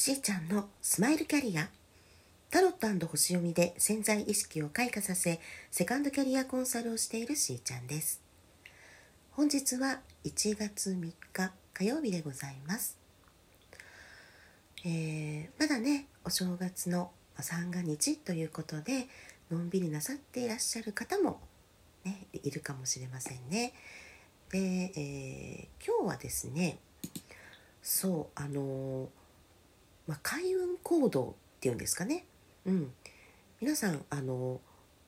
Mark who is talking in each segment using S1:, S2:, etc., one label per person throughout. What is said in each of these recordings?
S1: しーちゃんのスマイルキャリア。タロット星読みで潜在意識を開花させセカンドキャリアコンサルをしているしーちゃんです。本日は1月3日火曜日でございます。えー、まだねお正月の三が日ということでのんびりなさっていらっしゃる方も、ね、いるかもしれませんね。で、えー、今日はですねそうあのー、まあ、開運行動っていうんですかね、うん、皆さんあの、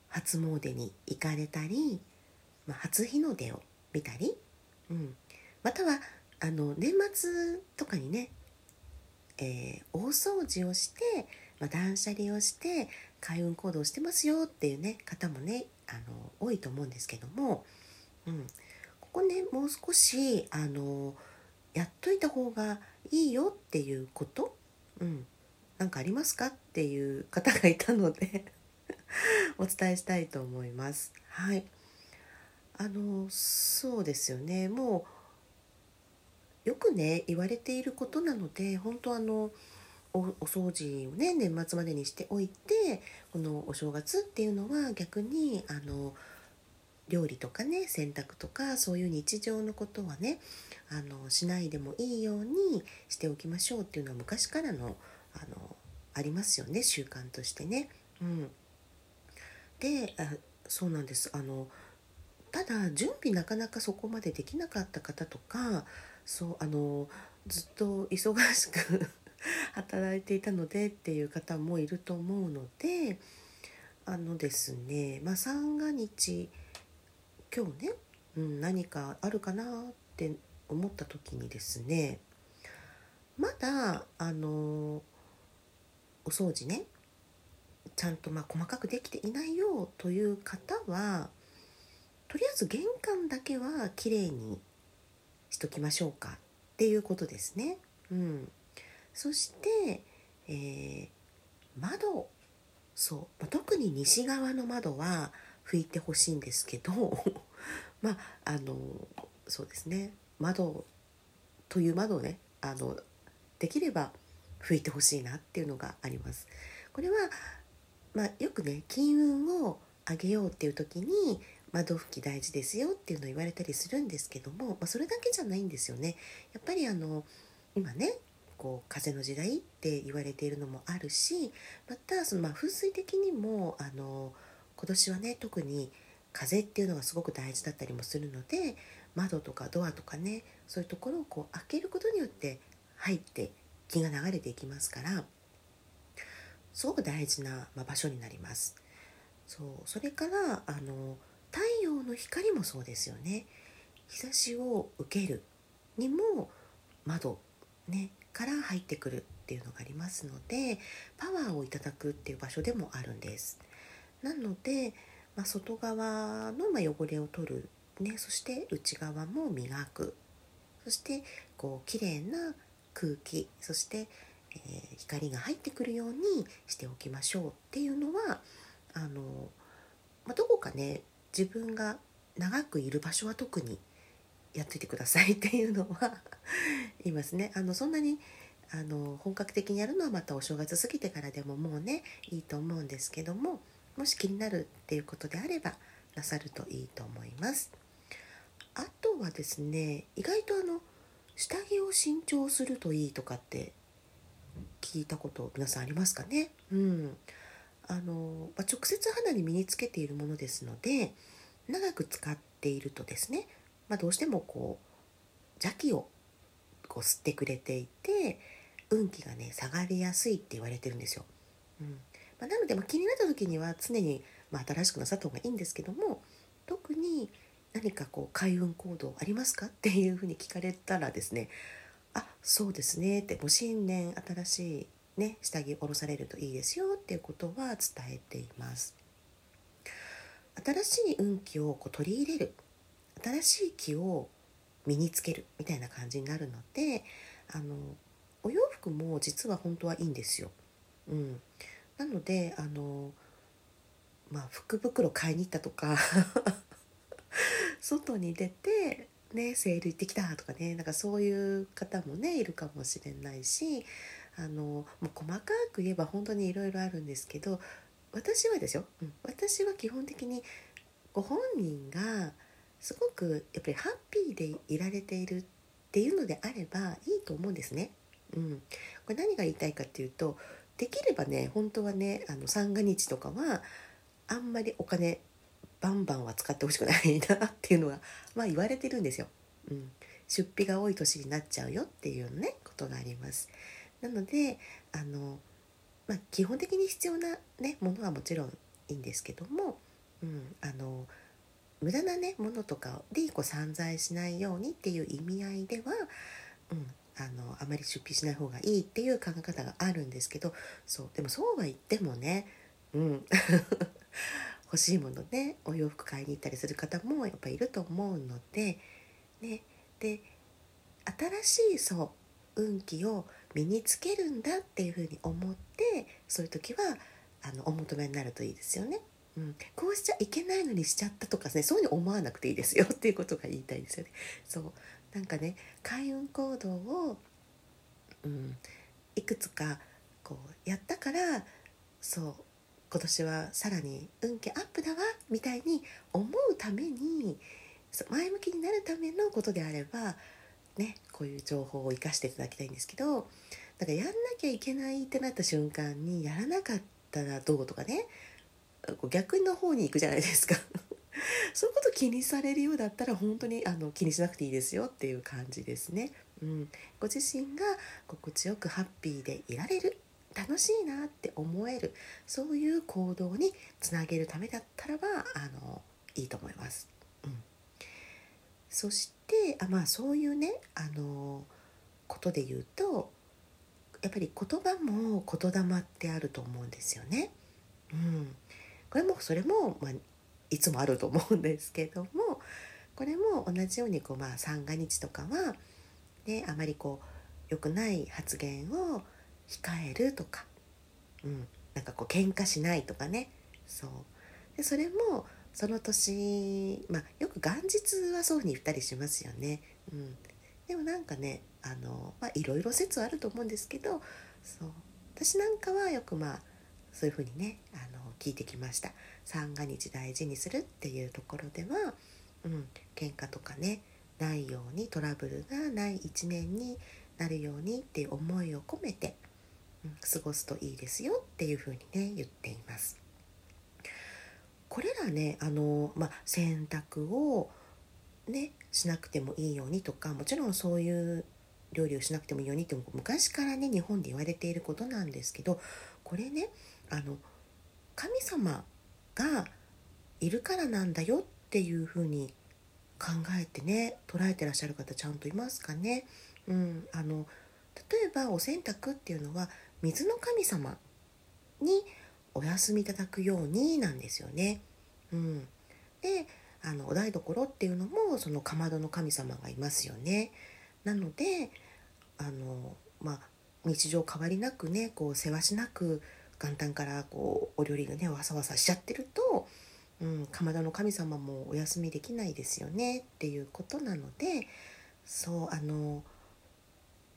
S1: 初詣に行かれたり、まあ、初日の出を見たり、うん、またはあの年末とかにね、え大掃除をして、まあ、断捨離をして開運行動してますよっていうね方もねあの多いと思うんですけども、うん、ここねもう少しあのやっといた方がいいよっていうこと、うん、なんかありますかっていう方がいたので お伝えしたいと思います。はい、あのそうですよね。もうよくね言われていることなので本当あのお掃除をね年末までにしておいてこのお正月っていうのは逆にあの料理とかね洗濯とかそういう日常のことはねあのしないでもいいようにしておきましょうっていうのは昔からのあのありますよね習慣としてね。うん、であそうなんですあのただ準備なかなかそこまでできなかった方とかそうあのずっと忙しく 働いていたのでっていう方もいると思うのであのですねまあ三が日今日ね、うん、何かあるかなって思った時にですねまだあのお掃除ねちゃんとま細かくできていないよという方はとりあえず玄関だけはきれいにしときましょうかっていうことですね。うん、そして、えー、窓。そう、特に西側の窓は拭いてほしいんですけど まああのそうですね窓という窓をねあのできれば拭いてほしいなっていうのがあります。これは、まあ、よくね金運を上げようっていう時に窓拭き大事ですよっていうのを言われたりするんですけども、まあ、それだけじゃないんですよね。やっぱりあの今ねこう風の時代って言われているのもあるしまたそのまあ風水的にもあの今年はね特に風っていうのがすごく大事だったりもするので窓とかドアとかねそういうところをこう開けることによって入って気が流れていきますからすごく大事な、ま場所になります。そうそれからあの太陽の光もそうですよね日差しを受けるにも窓ねから入ってくるっていうのがありますのでパワーをいただくっていう場所でもあるんです。なので、まあ、外側のま汚れを取る、ね、そして内側も磨く。そしてこう綺麗な空気。そして、えー、光が入ってくるようにしておきましょうっていうのはあの、まあ、どこかね自分が長くいる場所は特にやっといてくださいっていうのは 言いますね。あのそんなにあの本格的にやるのはまたお正月過ぎてからでももうねいいと思うんですけどももし気になるっていうことであればなさるといいと思います。あとはですね意外とあの下着を新調するといいとかって聞いたこと皆さんありますかね？うんあの、まあ、直接肌に身につけているものですので長く使っているとですねまあ、どうしてもこう邪気をこう吸ってくれていて運気がね下がりやすいって言われてるんですよ。うんまあ、なので、ま、気になった時には常に、ま、新しくなさった方がいいんですけども特に何かこう開運行動ありますかっていうふうに聞かれたらですねあそうですねってもう新年新しいね下着下ろされるといいですよっていうことは伝えています。新しい運気をこう取り入れる新しい気を身につけるみたいな感じになるのであのお洋服も実は本当はいいんですよ。うん、なのであのまあ福袋買いに行ったとか 外に出てねセール行ってきたとかねなんかそういう方もねいるかもしれないしあのもう細かく言えば本当にいろいろあるんですけど私はですよ、うん、私は基本的にご本人がすごくやっぱりハッピーでいられているっていうのであればいいと思うんですね。うん、これ何が言いたいかっていうとできればね本当はねあの三が日とかはあんまりお金バンバンは使ってほしくないなっていうのが まあ言われてるんですよ。うん、出費が多い年になっちゃうよっていうねことがあります。なのであの、まあ、基本的に必要な、ね、ものはもちろんいいんですけども、うん、あの無駄なねものとかでこう散財しないようにっていう意味合いでは、うん、あのあまり出費しない方がいいっていう考え方があるんですけどそうでもそうは言ってもね、うん、欲しいものねお洋服買いに行ったりする方もやっぱいると思うので、ね、で新しいそう運気を身につけるんだっていうふうに思ってそういう時はあのお求めになるといいですよね。うん、こうしちゃいけないのにしちゃったとかねそういうふうに思わなくていいですよっていうことが言いたいですよね。そうなんかね開運行動を、うん、いくつかこうやったからそう今年はさらに運気アップだわみたいに思うために前向きになるためのことであればねこういう情報を生かしていただきたいんですけどだからやんなきゃいけないってなった瞬間にやらなかったらどうとかね逆の方に行くじゃないですか。そういうこと気にされるようだったら本当にあの気にしなくていいですよっていう感じですね。うん、ご自身が心地よくハッピーでいられる楽しいなって思えるそういう行動につなげるためだったらばあのいいと思います。うん、そしてあまあそういうねあのことで言うとやっぱり言葉も言霊ってあると思うんですよね。うん、これもそれも、まあ、いつもあると思うんですけどもこれも同じようにこう、まあ、三が日とかは、ね、あまりこう良くない発言を控えるとか、うん、なんかこう喧嘩しないとかね。そう。でそれもその年、まあ、よく元日はそういうふうに言ったりしますよね。うん、でもなんかねあの、まあ、いろいろ説はあると思うんですけどそう。私なんかはよくまあそういうふうにねあの聞いてきました三が日大事にするっていうところでは、うん、喧嘩とかねないようにトラブルがない一年になるようにっていう思いを込めて、うん、過ごすといいですよっていうふうにね言っています。これらねあの、まあ、洗濯をねしなくてもいいようにとかもちろんそういう料理をしなくてもいいようにって昔からね日本で言われていることなんですけどこれねあの神様がいるからなんだよっていうふうに考えてね捉えてらっしゃる方ちゃんといますかね。うん、あの例えばお洗濯っていうのは水の神様にお休みいただくようになんですよね。うん、であのお台所っていうのもそのかまどの神様がいますよね。なのであのまあ日常変わりなくねこう世話しなく元旦からこうお料理がねわさわさしちゃってると、うん、かまどの神様もお休みできないですよねっていうことなのでそうあの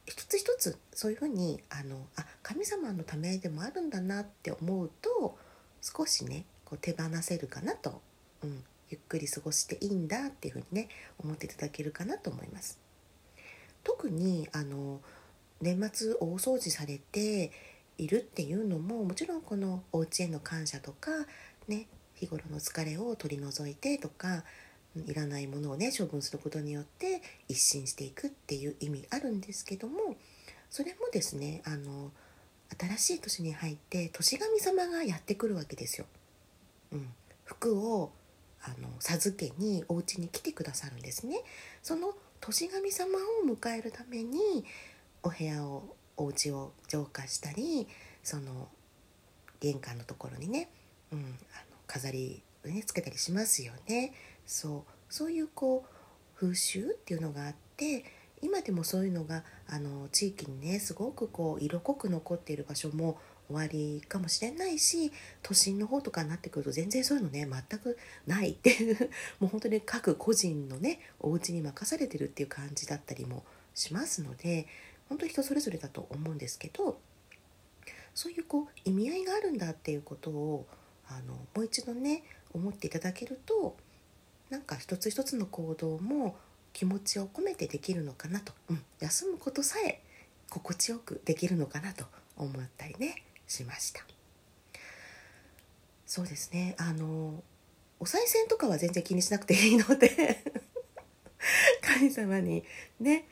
S1: 一つ一つそういうふうにあのあ神様のためでもあるんだなって思うと少しねこう手放せるかなと、うん、ゆっくり過ごしていいんだっていうふうにね思っていただけるかなと思います。特にあの年末大掃除されているっていうのももちろんこのお家への感謝とかね日頃の疲れを取り除いてとかいらないものをね処分することによって一新していくっていう意味あるんですけどもそれもですねあの新しい年に入って年神様がやってくるわけですよ。うん、服をあの授けにお家に来てくださるんですね。その年神様を迎えるためにお部屋をお家を浄化したりその玄関のところにね、うん、あの飾りをねつけたりしますよね。そうそういうこう風習っていうのがあって今でもそういうのがあの地域にねすごくこう色濃く残っている場所も終わりかもしれないし都心の方とかになってくると全然そういうのね全くないっていう もう本当に各個人のねお家に任されてるっていう感じだったりもしますので本当に人それぞれだと思うんですけどそういうこう意味合いがあるんだっていうことをあのもう一度ね思っていただけるとなんか一つ一つの行動も気持ちを込めてできるのかなと、うん、休むことさえ心地よくできるのかなと思ったりねしました。そうですね。あのお賽銭とかは全然気にしなくていいので神様にね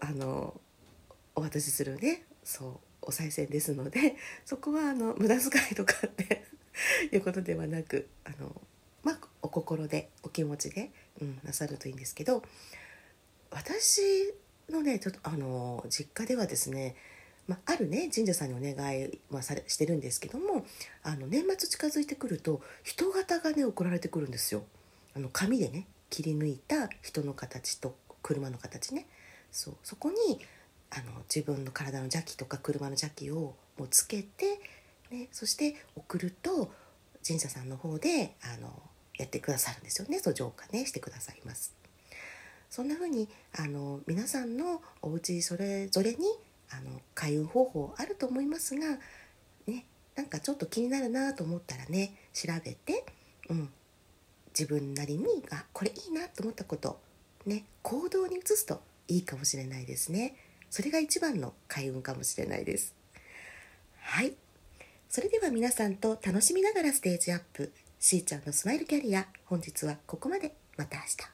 S1: あのお渡しするねそうお賽銭ですので そこはあの無駄遣いとかって いうことではなくあのまあお心でお気持ちで、うん、なさるといいんですけど私のねちょっとあの実家ではですねまあ、あるね神社さんにお願いはされしてるんですけどもあの年末近づいてくると人型がね送られてくるんですよ。あの紙でね切り抜いた人の形と車の形ねそうそこにあの自分の体の邪気とか車の邪気をもうつけて、ね、そして送ると神社さんの方であのやってくださるんですよねそう浄化ねしてくださいます。そんな風にあの皆さんのお家それぞれにあの開運方法あると思いますが、ね、なんかちょっと気になるなと思ったらね調べて、うん、自分なりにあこれいいなと思ったことね行動に移すといいかもしれないですねそれが一番の開運かもしれないです。はい。それでは皆さんと楽しみながらステージアップ。しーちゃんのスマイルキャリア本日はここまで。また明日。